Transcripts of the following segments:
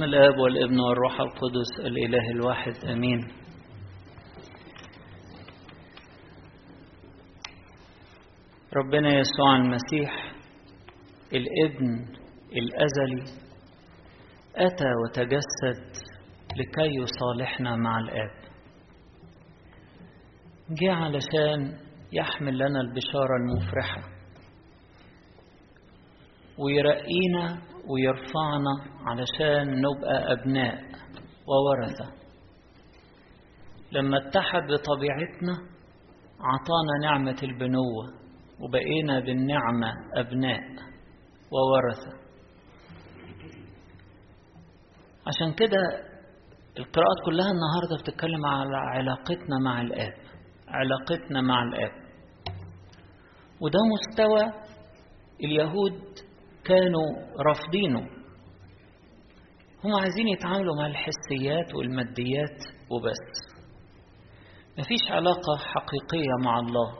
باسم الآب والابن والروح القدس الإله الواحد أمين. ربنا يسوع المسيح الابن الأزلي أتى وتجسد لكي يصالحنا مع الآب. جه علشان يحمل لنا البشارة المفرحة. ويرقينا ويرفعنا علشان نبقى أبناء وورثة. لما اتحد بطبيعتنا عطانا نعمة البنوة وبقينا بالنعمة أبناء وورثة. عشان كده القراءات كلها النهاردة بتتكلم على علاقتنا مع الآب علاقتنا مع الآب. وده مستوى اليهود كانوا رافضينه. هم عايزين يتعاملوا مع الحسيات والماديات وبس. مفيش علاقة حقيقية مع الله.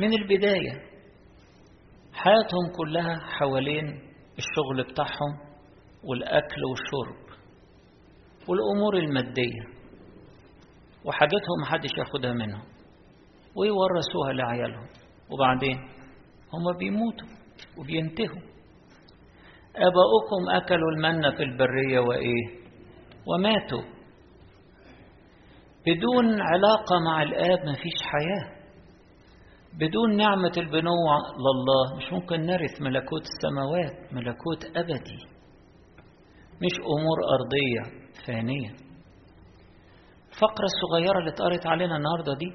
من البداية حياتهم كلها حوالين الشغل بتاعهم والأكل والشرب والأمور المادية وحاجتهم محدش ياخدها منهم ويورثوها لعيالهم. وبعدين هم بيموتوا. وبينتهوا. آباؤكم أكلوا المنة في البرية وإيه؟ وماتوا. بدون علاقة مع الآب مفيش حياة. بدون نعمة البنوة لله مش ممكن نرث ملكوت السماوات ملكوت أبدي. مش أمور أرضية فانية. الفقرة الصغيرة اللي اتقرت علينا النهاردة دي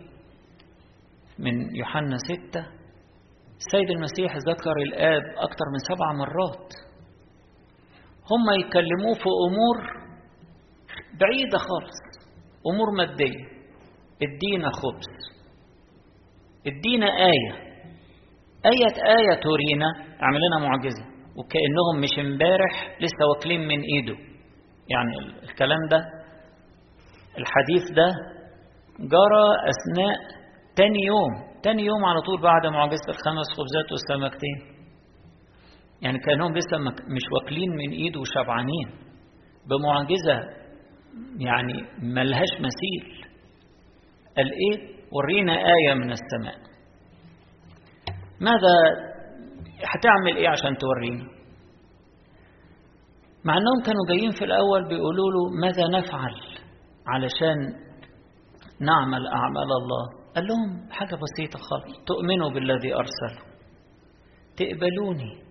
من يوحنا ستة السيد المسيح ذكر الآب أكثر من سبع مرات. هم يكلموه في أمور بعيدة خالص أمور مادية. ادينا خبز. ادينا آية. آية آية تورينا اعمل لنا معجزة. وكأنهم مش امبارح لسه واكلين من إيده. يعني الكلام ده الحديث ده جرى أثناء تاني يوم. تاني يوم على طول بعد معجزة الخمس خبزات والسمكتين يعني كأنهم لسه مش واكلين من ايده وشبعانين. بمعجزة يعني ملهاش مثيل. قال إيه؟ ورينا آية من السماء. ماذا هتعمل إيه عشان تورينا مع انهم كانوا جايين في الأول بيقولوا له ماذا نفعل علشان نعمل أعمال الله؟ قال لهم حاجة بسيطة خالص. تؤمنوا بالذي أرسله. تقبلوني.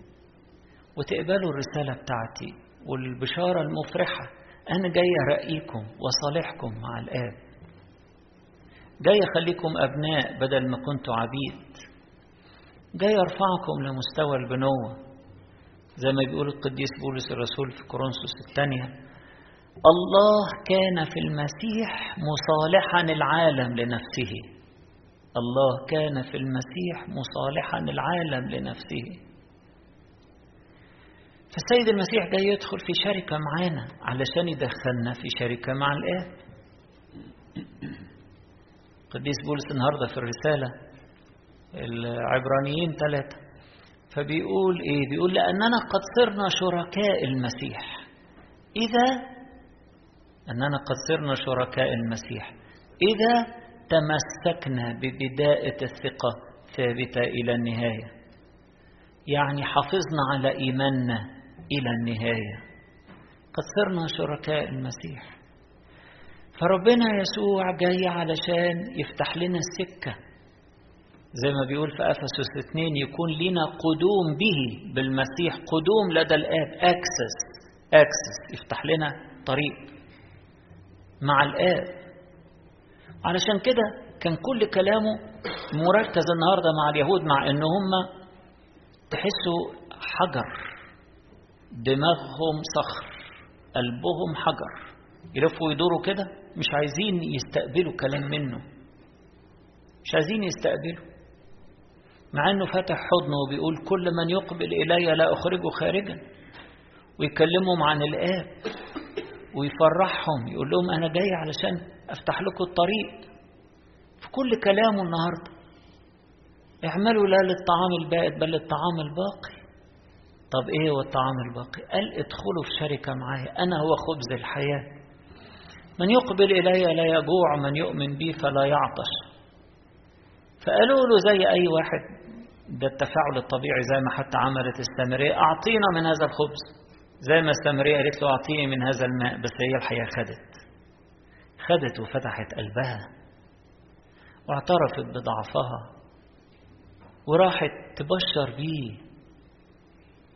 وتقبلوا الرسالة بتاعتي والبشارة المفرحة. أنا جاي أرقيكم وصالحكم مع الآب. جاي أخليكم أبناء بدل ما كنتوا عبيد. جاي أرفعكم لمستوى البنوة. زي ما بيقول القديس بولس الرسول في كورنثوس الثانية. الله كان في المسيح مصالحا العالم لنفسه. الله كان في المسيح مصالحا العالم لنفسه. فالسيد المسيح جاي يدخل في شركة معانا علشان يدخلنا في شركة مع الآب. قديس بولس النهاردة في الرسالة العبرانيين ثلاثة فبيقول إيه؟ بيقول لأننا قد صرنا شركاء المسيح. إذا؟ أننا قد صرنا شركاء المسيح. إذا؟ تمسكنا ببداية الثقة ثابتة إلى النهاية. يعني حافظنا على إيماننا إلى النهاية. قد صرنا شركاء المسيح. فربنا يسوع جاي علشان يفتح لنا السكة. زي ما بيقول في أفسس 2 يكون لنا قدوم به بالمسيح قدوم لدى الآب أكسس أكسس يفتح لنا طريق مع الآب. علشان كده كان كل كلامه مركز النهارده مع اليهود مع ان هم تحسوا حجر دماغهم صخر قلبهم حجر. يلفوا ويدوروا كده مش عايزين يستقبلوا كلام منه. مش عايزين يستقبلوا. مع إنه فاتح حضنه وبيقول كل من يقبل إلي لا أخرجه خارجا. ويكلمهم عن الآب ويفرحهم يقول لهم أنا جاي علشان أفتح لكم الطريق في كل كلامه النهارده. اعملوا لا للطعام البائد بل للطعام الباقي. طب إيه والطعام الباقي؟ قال ادخلوا في شركة معايا أنا هو خبز الحياة. من يقبل إلي لا يجوع من يؤمن بي فلا يعطش. فقالوا له زي أي واحد ده التفاعل الطبيعي زي ما حتى عملت السامرية أعطينا من هذا الخبز. زي ما السامرية قالت له أعطيني من هذا الماء بس هي الحقيقة خدت. خدت وفتحت قلبها واعترفت بضعفها وراحت تبشر بيه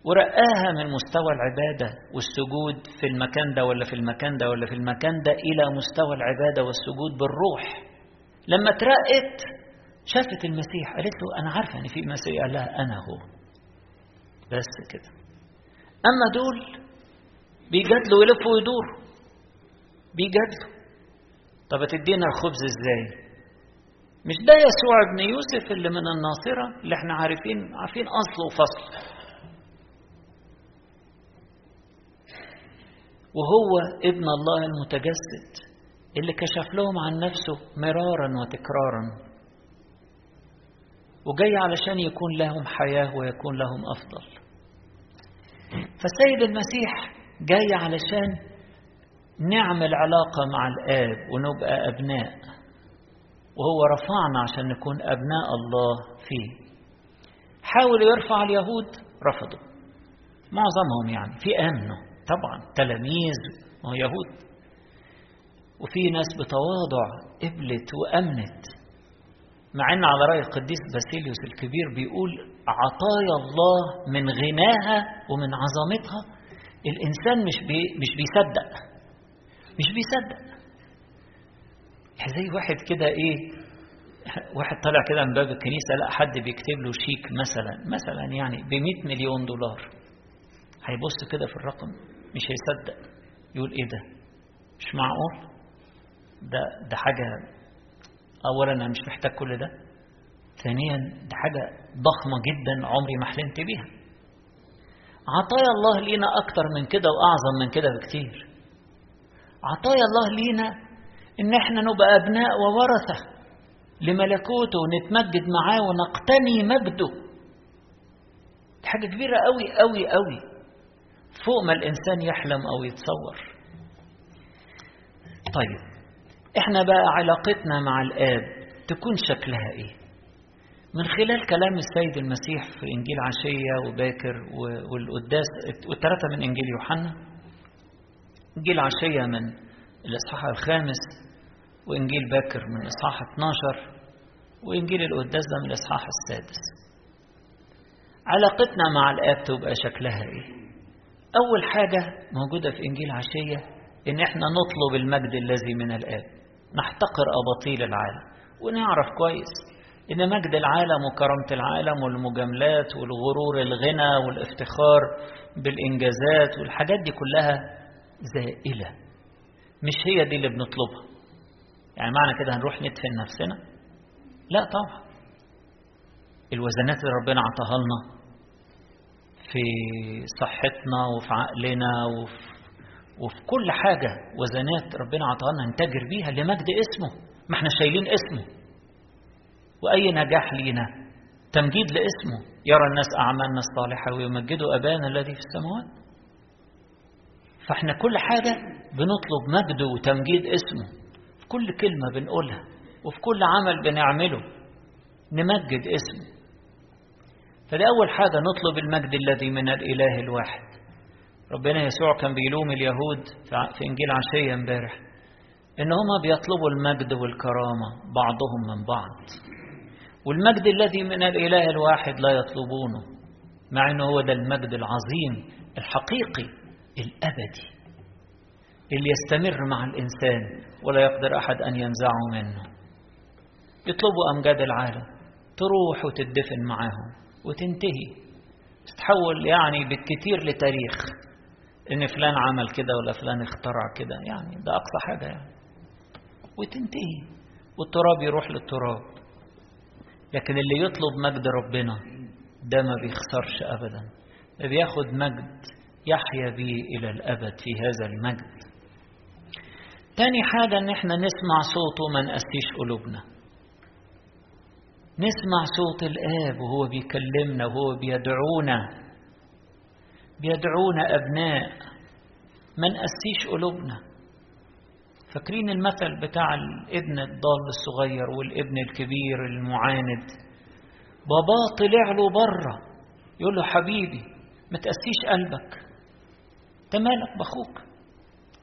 ورقاها من مستوى العبادة والسجود في المكان ده ولا في المكان ده ولا في المكان ده إلى مستوى العبادة والسجود بالروح. لما ترقت شافت المسيح قالت له أنا عارفة إن في مسيح قال لها أنا هو. بس كده. أما دول بيجادلوا ويلفوا ويدوروا بيجادلوا. طب تدينا الخبز إزاي؟ مش ده يسوع ابن يوسف اللي من الناصرة اللي إحنا عارفين عارفين أصل وفصل وهو ابن الله المتجسد اللي كشف لهم عن نفسه مرارا وتكرارا. وجاي علشان يكون لهم حياة ويكون لهم أفضل. فالسيد المسيح جاي علشان نعمل علاقة مع الآب ونبقى أبناء. وهو رفعنا عشان نكون أبناء الله فيه. حاول يرفع اليهود رفضوا. معظمهم يعني في أمنه طبعا تلاميذ ما هو يهود. وفي ناس بتواضع قبلت وأمنت. مع أن على رأي القديس باسيليوس الكبير بيقول عطايا الله من غناها ومن عظمتها. الإنسان مش بي مش بيصدق. مش بيصدق. زي واحد كده إيه واحد طالع كده من باب الكنيسة لقى حد بيكتب له شيك مثلا مثلا يعني ب 100 مليون دولار. هيبص كده في الرقم مش هيصدق. يقول إيه ده؟ مش معقول؟ ده ده حاجة اولا أنا مش محتاج كل ده. ثانيا ده حاجة ضخمة جدا عمري ما حلمت بيها. عطايا الله لينا أكتر من كده وأعظم من كده بكتير. عطايا الله لينا إن إحنا نبقى أبناء وورثة لملكوته ونتمجد معاه ونقتني مجده. حاجة كبيرة قوي قوي قوي فوق ما الإنسان يحلم أو يتصور. طيب إحنا بقى علاقتنا مع الآب تكون شكلها إيه؟ من خلال كلام السيد المسيح في إنجيل عشية وباكر والقداس والثلاثه من إنجيل يوحنا. إنجيل عشية من الإصحاح الخامس وإنجيل باكر من الإصحاح 12 وإنجيل القداس ده من الإصحاح السادس. علاقتنا مع الآب تبقى شكلها إيه؟ أول حاجة موجودة في إنجيل عشية إن إحنا نطلب المجد الذي من الآب. نحتقر أباطيل العالم ونعرف كويس إن مجد العالم وكرامة العالم والمجاملات والغرور الغنى والافتخار بالإنجازات والحاجات دي كلها زائلة. مش هي دي اللي بنطلبها. يعني معنى كده هنروح ندفن نفسنا؟ لا طبعا. الوزنات اللي ربنا عطاها لنا في صحتنا وفي عقلنا وفي, وفي كل حاجة وزنات ربنا عطاها لنا نتاجر بيها لمجد اسمه. ما إحنا شايلين اسمه. وأي نجاح لينا؟ تمجيد لاسمه. يرى الناس أعمالنا الصالحة ويمجدوا أبانا الذي في السماوات. فاحنا كل حاجة بنطلب مجده وتمجيد اسمه. في كل كلمة بنقولها وفي كل عمل بنعمله نمجد اسمه. فده أول حاجة نطلب المجد الذي من الإله الواحد. ربنا يسوع كان بيلوم اليهود في إنجيل عشية امبارح إن هما بيطلبوا المجد والكرامة بعضهم من بعض. والمجد الذي من الإله الواحد لا يطلبونه مع إنه هو ده المجد العظيم الحقيقي. الأبدي اللي يستمر مع الإنسان ولا يقدر أحد أن ينزعه منه. يطلبوا أمجاد العالم تروح وتدفن معاهم وتنتهي. تتحول يعني بالكثير لتاريخ. إن فلان عمل كده ولا فلان اخترع كده يعني ده أقصى حاجة يعني. وتنتهي. والتراب يروح للتراب. لكن اللي يطلب مجد ربنا ده ما بيخسرش أبدا. بياخد مجد يحيا به إلى الأبد في هذا المجد. تاني حاجة إن إحنا نسمع صوته ما نقسيش قلوبنا. نسمع صوت الآب وهو بيكلمنا وهو بيدعونا. بيدعونا أبناء. ما نقسيش قلوبنا. فاكرين المثل بتاع الابن الضال الصغير والابن الكبير المعاند؟ باباه طلع له برة. يقول له حبيبي ما تقسيش قلبك. تمالك بأخوك.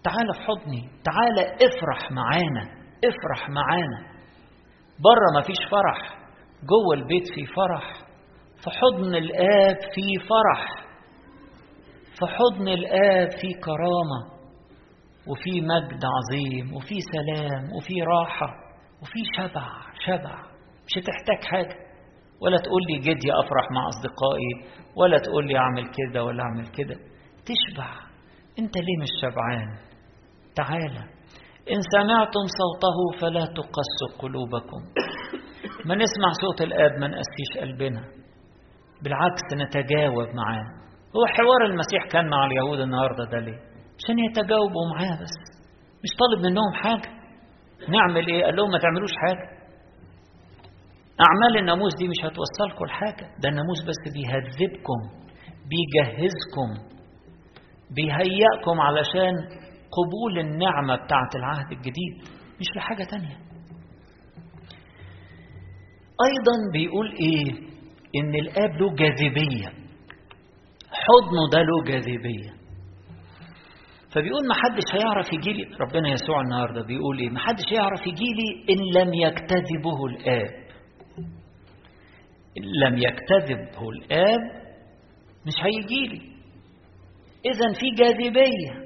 تعالى في حضني. تعالى افرح معانا. افرح معانا. بره ما فيش فرح. جوه البيت في فرح. في حضن الآب في فرح. في حضن الآب في كرامة. وفي مجد عظيم وفي سلام وفي راحة وفي شبع شبع. مش هتحتاج حاجة. ولا تقول لي جدي أفرح مع أصدقائي ولا تقول لي أعمل كده ولا أعمل كده. تشبع. أنت ليه مش شبعان؟ تعالى. إن سمعتم صوته فلا تقسوا قلوبكم. ما نسمع صوت الآب ما نقسيش قلبنا. بالعكس نتجاوب معاه. هو حوار المسيح كان مع اليهود النهاردة ده ليه؟ عشان يتجاوبوا معاه بس. مش طالب منهم حاجة. نعمل إيه؟ قال لهم ما تعملوش حاجة. أعمال الناموس دي مش هتوصلكم لحاجة. ده الناموس بس بيهذبكم بيجهزكم. بيهيئكم علشان قبول النعمة بتاعة العهد الجديد مش لحاجة تانية. أيضا بيقول إيه؟ إن الآب له جاذبية. حضنه ده له جاذبية. فبيقول ما حدش هيعرف يجي لي ربنا يسوع النهارده بيقول إيه؟ ما حدش هيعرف يجي لي إن لم يكتذبه الآب. إن لم يكتذبه الآب مش هيجي لي. اذا في جاذبية.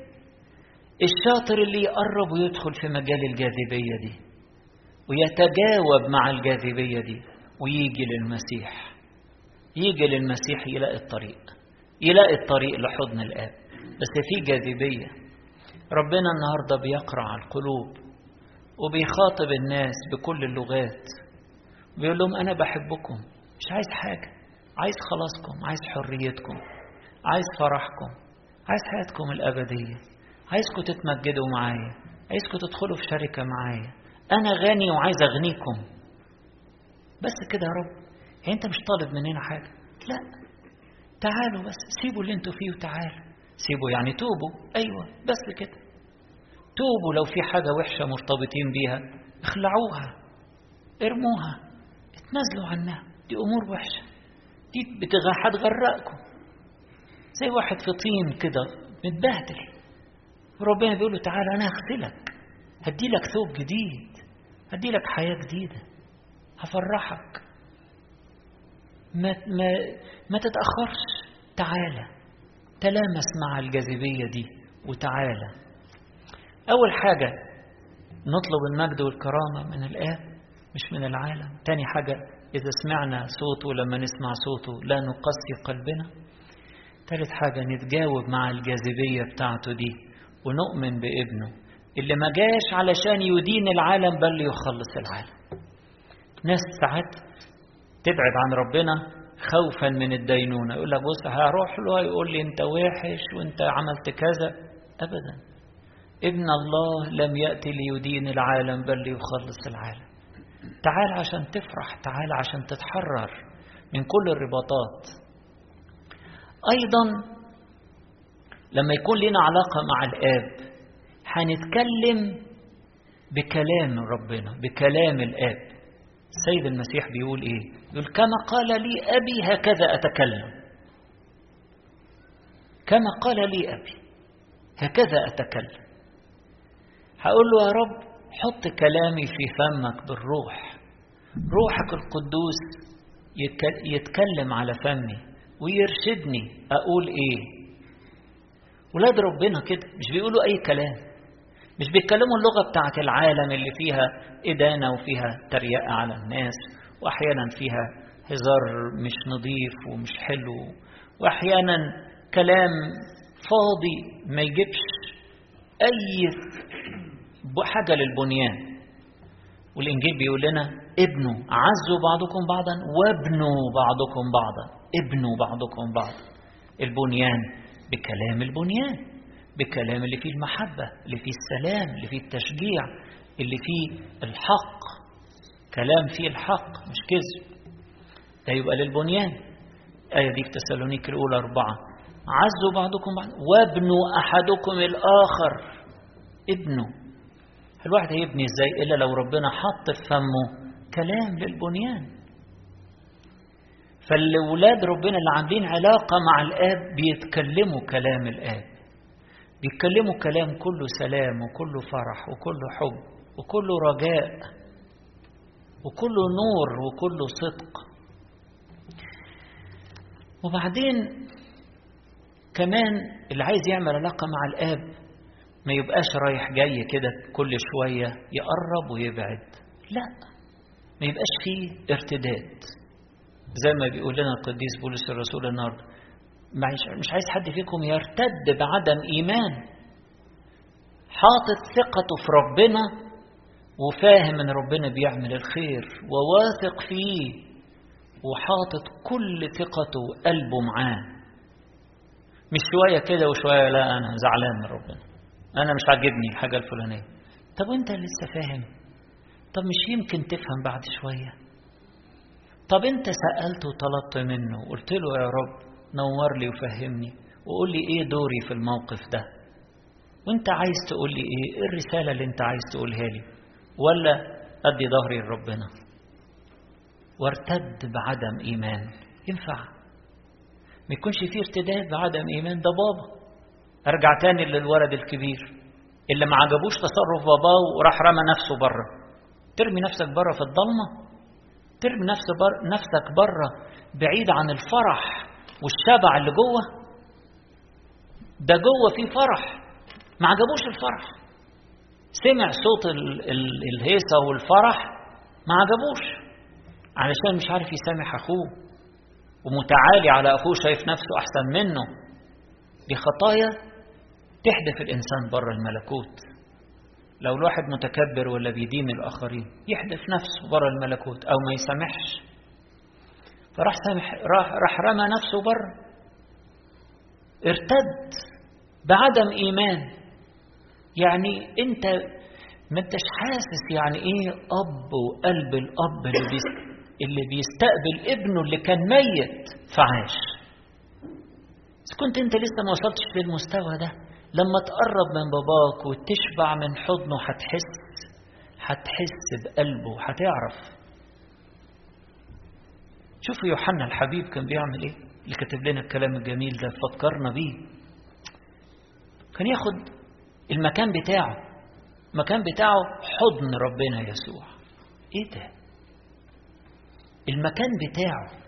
الشاطر اللي يقرب ويدخل في مجال الجاذبية دي ويتجاوب مع الجاذبية دي ويجي للمسيح. يجي للمسيح يلاقي الطريق يلاقي الطريق لحضن الآب. بس في جاذبية. ربنا النهاردة بيقرع القلوب وبيخاطب الناس بكل اللغات. بيقول لهم أنا بحبكم مش عايز حاجة عايز خلاصكم عايز حريتكم عايز فرحكم. عايز حياتكم الأبدية. عايزكم تتمجدوا معايا. عايزكم تدخلوا في شركة معايا. أنا غني وعايز أغنيكم. بس كده يا رب. يعني أنت مش طالب مننا حاجة. لا. تعالوا بس. سيبوا اللي أنتوا فيه وتعالوا. سيبوا يعني توبوا. أيوة. بس كده. توبوا لو في حاجة وحشة مرتبطين بيها. اخلعوها. ارموها. اتنازلوا عنها. دي أمور وحشة. دي. هتغرقكم. زي واحد في طين كده متبهدل. وربنا بيقول له تعالى أنا هغسلك هديلك ثوب جديد هديلك حياة جديدة هفرحك. ما, ما, ما تتأخرش. تعالى تلامس مع الجاذبية دي وتعالى. أول حاجة نطلب المجد والكرامة من الآب مش من العالم. تاني حاجة إذا سمعنا صوته لما نسمع صوته لا نقسي قلبنا. ثالث حاجة نتجاوب مع الجاذبية بتاعته دي ونؤمن بابنه اللي ما جاش علشان يدين العالم بل يخلص العالم. ناس ساعات تبعد عن ربنا خوفا من الدينونة يقول لك بص هروح له يقول لي انت وحش وانت عملت كذا. ابدا. ابن الله لم يأتي ليدين العالم بل ليخلص العالم. تعال عشان تفرح تعال عشان تتحرر من كل الرباطات. أيضا. لما يكون لنا علاقة مع الآب هنتكلم بكلام ربنا بكلام الآب. السيد المسيح بيقول إيه؟ يقول كما قال لي أبي هكذا أتكلم. كما قال لي أبي هكذا أتكلم. هقول له يا رب حط كلامي في فمك بالروح. روحك القدوس يتكلم على فمي. ويرشدني أقول إيه؟ ولاد ربنا كده مش بيقولوا أي كلام. مش بيتكلموا اللغة بتاعت العالم اللي فيها إدانة وفيها تريقة على الناس وأحيانا فيها هزار مش نظيف ومش حلو وأحيانا كلام فاضي ما يجيبش أي حاجة للبنيان. والإنجيل بيقول لنا ابنوا عزوا بعضكم بعضا وابنوا بعضكم بعضا. ابنوا بعضكم بعضا البنيان بكلام البنيان بكلام اللي فيه المحبة اللي فيه السلام اللي فيه التشجيع اللي فيه الحق. كلام فيه الحق مش كذب. ده يبقى للبنيان. آية دي في تسالونيك الأولى أربعة. عزوا بعضكم بعض. وابنوا أحدكم الآخر. ابنوا. الواحد هيبني إزاي إلا لو ربنا حط في فمه كلام للبنيان؟ فالولاد ربنا اللي عاملين علاقة مع الآب بيتكلموا كلام الآب. بيتكلموا كلام كله سلام وكله فرح وكله حب وكله رجاء وكله نور وكله صدق. وبعدين كمان اللي عايز يعمل علاقة مع الآب ما يبقاش رايح جاي كده كل شوية يقرب ويبعد. لا ما يبقاش فيه ارتداد. زي ما بيقول لنا القديس بولس الرسول النهارده مش عايز حد فيكم يرتد بعدم إيمان. حاطط ثقته في ربنا وفاهم إن ربنا بيعمل الخير وواثق فيه وحاطط كل ثقته وقلبه معاه. مش شوية كده وشوية لا أنا زعلان من ربنا. أنا مش عاجبني الحاجة الفلانية. طب وأنت لسه فاهم؟ طب مش يمكن تفهم بعد شوية؟ طب أنت سألت وطلبت منه وقلت له يا رب نور لي وفهمني وقول لي إيه دوري في الموقف ده؟ وأنت عايز تقول لي إيه؟ إيه الرسالة اللي أنت عايز تقولها لي؟ ولا أدي ظهري لربنا؟ وارتد بعدم إيمان. ينفع؟ ما يكونش فيه ارتداد بعدم إيمان. ده بابا. أرجع تاني للولد الكبير اللي ما عجبوش تصرف باباه وراح رمى نفسه بره. ترمي نفسك بره في الضلمة. ترمي نفسك بره نفسك بره بعيد عن الفرح والشبع اللي جوه؟ ده جوه فيه فرح. ما عجبوش الفرح. سمع صوت ال ال الهيصة والفرح ما عجبوش. علشان مش عارف يسامح أخوه ومتعالي على أخوه شايف نفسه أحسن منه. دي خطايا تحدث الإنسان بره الملكوت. لو الواحد متكبر ولا بيدين الآخرين يحدث نفسه بره الملكوت أو ما يسامحش. فراح سامح راح, راح رمى نفسه بره ارتد بعدم إيمان. يعني أنت ما أنتش حاسس يعني إيه أب وقلب الأب اللي بيست... اللي بيستقبل ابنه اللي كان ميت فعاش. إذا كنت أنت لسه ما وصلتش للمستوى ده لما تقرب من باباك وتشبع من حضنه هتحس هتحس بقلبه هتعرف. شوفوا يوحنا الحبيب كان بيعمل إيه؟ اللي كاتب لنا الكلام الجميل ده فكرنا بيه. كان ياخد المكان بتاعه المكان بتاعه حضن ربنا يسوع. إيه ده؟ المكان بتاعه.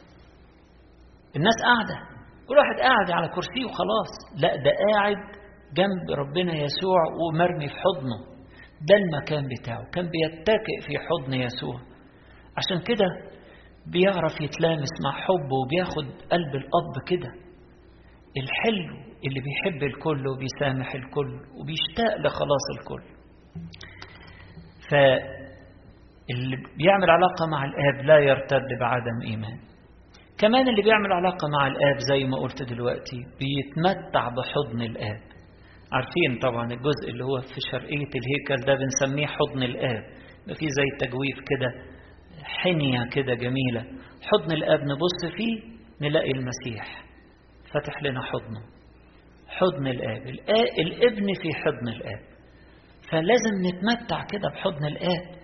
الناس قاعدة كل واحد قاعد على كرسيه وخلاص. لا ده قاعد جنب ربنا يسوع ومرمي في حضنه. ده المكان بتاعه. كان بيتكئ في حضن يسوع. عشان كده بيعرف يتلامس مع حبه وبياخد قلب الأب كده. الحلو اللي بيحب الكل وبيسامح الكل وبيشتاق لخلاص الكل. ف اللي بيعمل علاقة مع الآب لا يرتد بعدم إيمان. كمان اللي بيعمل علاقة مع الآب زي ما قلت دلوقتي بيتمتع بحضن الآب. عارفين طبعا الجزء اللي هو في شرقية الهيكل ده بنسميه حضن الآب. في زي تجويف كده حنية كده جميلة. حضن الآب نبص فيه نلاقي المسيح. فتح لنا حضنه. حضن الآب. الابن في حضن الآب. فلازم نتمتع كده بحضن الآب.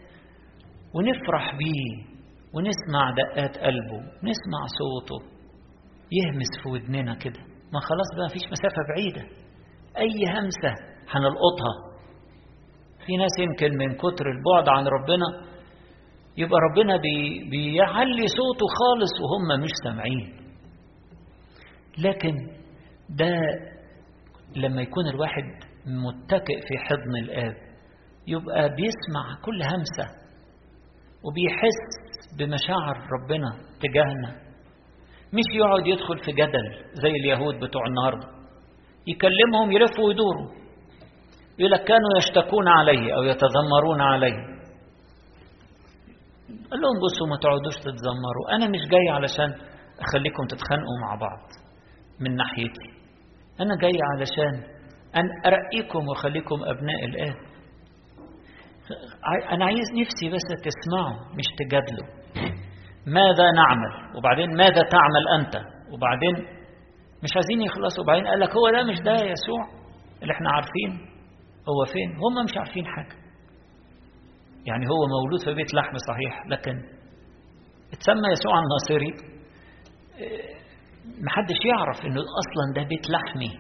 ونفرح بيه. ونسمع دقات قلبه. نسمع صوته. يهمس في ودننا كده. ما خلاص بقى مفيش مسافة بعيدة. أي همسة هنلقطها. في ناس يمكن من كتر البعد عن ربنا يبقى ربنا بي بيعلي صوته خالص وهم مش سامعين. لكن ده لما يكون الواحد متكئ في حضن الآب يبقى بيسمع كل همسة وبيحس بمشاعر ربنا تجاهنا. مش يقعد يدخل في جدل زي اليهود بتوع النهارده. يكلمهم يلفوا ويدوروا. يقول لك كانوا يشتكون عليه أو يتذمرون عليه. قال لهم بصوا ما تقعدوش تتذمروا. أنا مش جاي علشان أخليكم تتخانقوا مع بعض من ناحيتي. أنا جاي علشان أن أرقيكم وأخليكم أبناء الاب أنا عايز نفسي بس تسمعوا مش تجادلوا. ماذا نعمل؟ وبعدين ماذا تعمل أنت؟ وبعدين مش عايزين يخلصوا. بعدين قال لك هو ده مش ده يسوع؟ اللي إحنا عارفين هو فين. هم مش عارفين حاجة. يعني هو مولود في بيت لحم صحيح لكن اتسمى يسوع الناصري. محدش يعرف إنه أصلا ده بيت لحمي.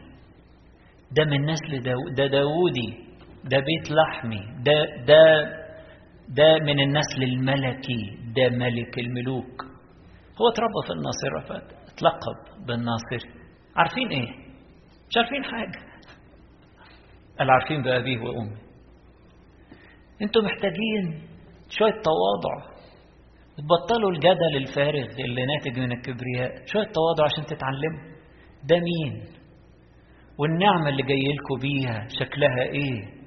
ده من نسل داو ده داودي ده بيت لحمي. ده ده ده من النسل الملكي. ده ملك الملوك. هو اتربى في الناصرة فاتلقب بالناصري عارفين إيه؟ مش عارفين حاجة. قال عارفين بأبيه وأمي. أنتوا محتاجين شوية تواضع. تبطلوا الجدل الفارغ اللي ناتج من الكبرياء. شوية تواضع عشان تتعلموا. ده مين؟ والنعمة اللي جاي لكم بيها شكلها إيه؟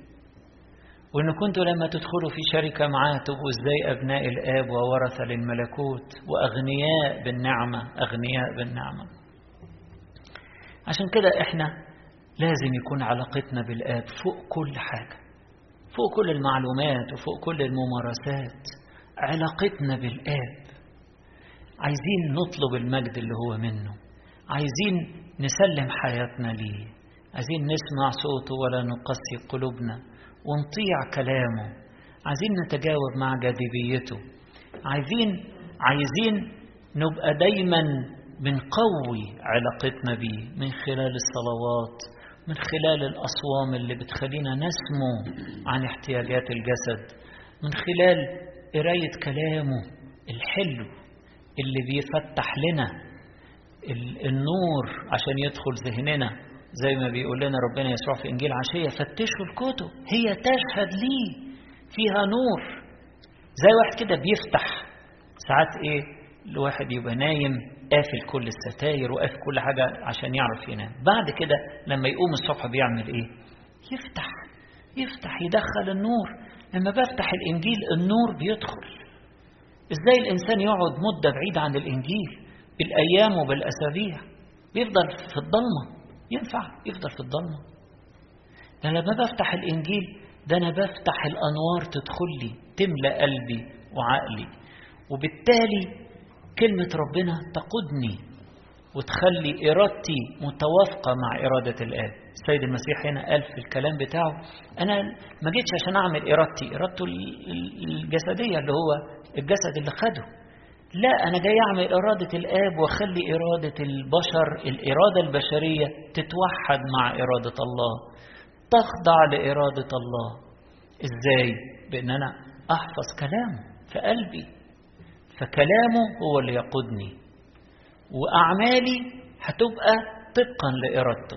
وان كنتوا لما تدخلوا في شركة معاه تبقوا إزاي أبناء الآب وورثة للملكوت. وأغنياء بالنعمة. أغنياء بالنعمة. عشان كده إحنا لازم يكون علاقتنا بالآب فوق كل حاجة فوق كل المعلومات وفوق كل الممارسات علاقتنا بالآب. عايزين نطلب المجد اللي هو منه عايزين نسلم حياتنا ليه عايزين نسمع صوته ولا نقسي قلوبنا ونطيع كلامه عايزين نتجاوب مع جاذبيته عايزين عايزين نبقى دايما بنقوي علاقتنا بيه من خلال الصلوات من خلال الأصوام اللي بتخلينا نسمو عن احتياجات الجسد من خلال قراية كلامه الحلو اللي بيفتح لنا النور عشان يدخل ذهننا. زي ما بيقول لنا ربنا يسوع في إنجيل عشية فتشوا الكتب هي تشهد لي فيها نور. زي واحد كده بيفتح. ساعات إيه؟ الواحد يبقى نايم قافل كل الستاير وقافل كل حاجة عشان يعرف ينام. بعد كده لما يقوم الصبح بيعمل إيه؟ يفتح يفتح يدخل النور. لما بفتح الإنجيل النور بيدخل. إزاي الإنسان يقعد مدة بعيد عن الإنجيل؟ بالأيام وبالأسابيع. بيفضل في الضلمة. ينفع يفضل في الضلمة. ده لما بفتح الإنجيل ده أنا بفتح الأنوار تدخل لي تملأ قلبي وعقلي. وبالتالي كلمة ربنا تقودني وتخلي إرادتي متوافقة مع إرادة الآب السيد المسيح هنا قال في الكلام بتاعه أنا ما جيتش عشان أعمل إرادتي إرادته الجسدية اللي هو الجسد اللي خده. لا أنا جاي أعمل إرادة الآب وأخلي إرادة البشر الإرادة البشرية تتوحد مع إرادة الله. تخضع لإرادة الله. إزاي؟ بأن أنا أحفظ كلامه في قلبي. فكلامه هو اللي يقودني. وأعمالي هتبقى طبقا لإرادته.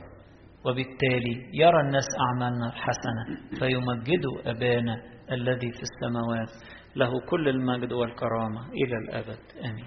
وبالتالي يرى الناس أعمالنا الحسنة فيمجدوا أبانا الذي في السماوات. له كل المجد والكرامة إلى الأبد. آمين.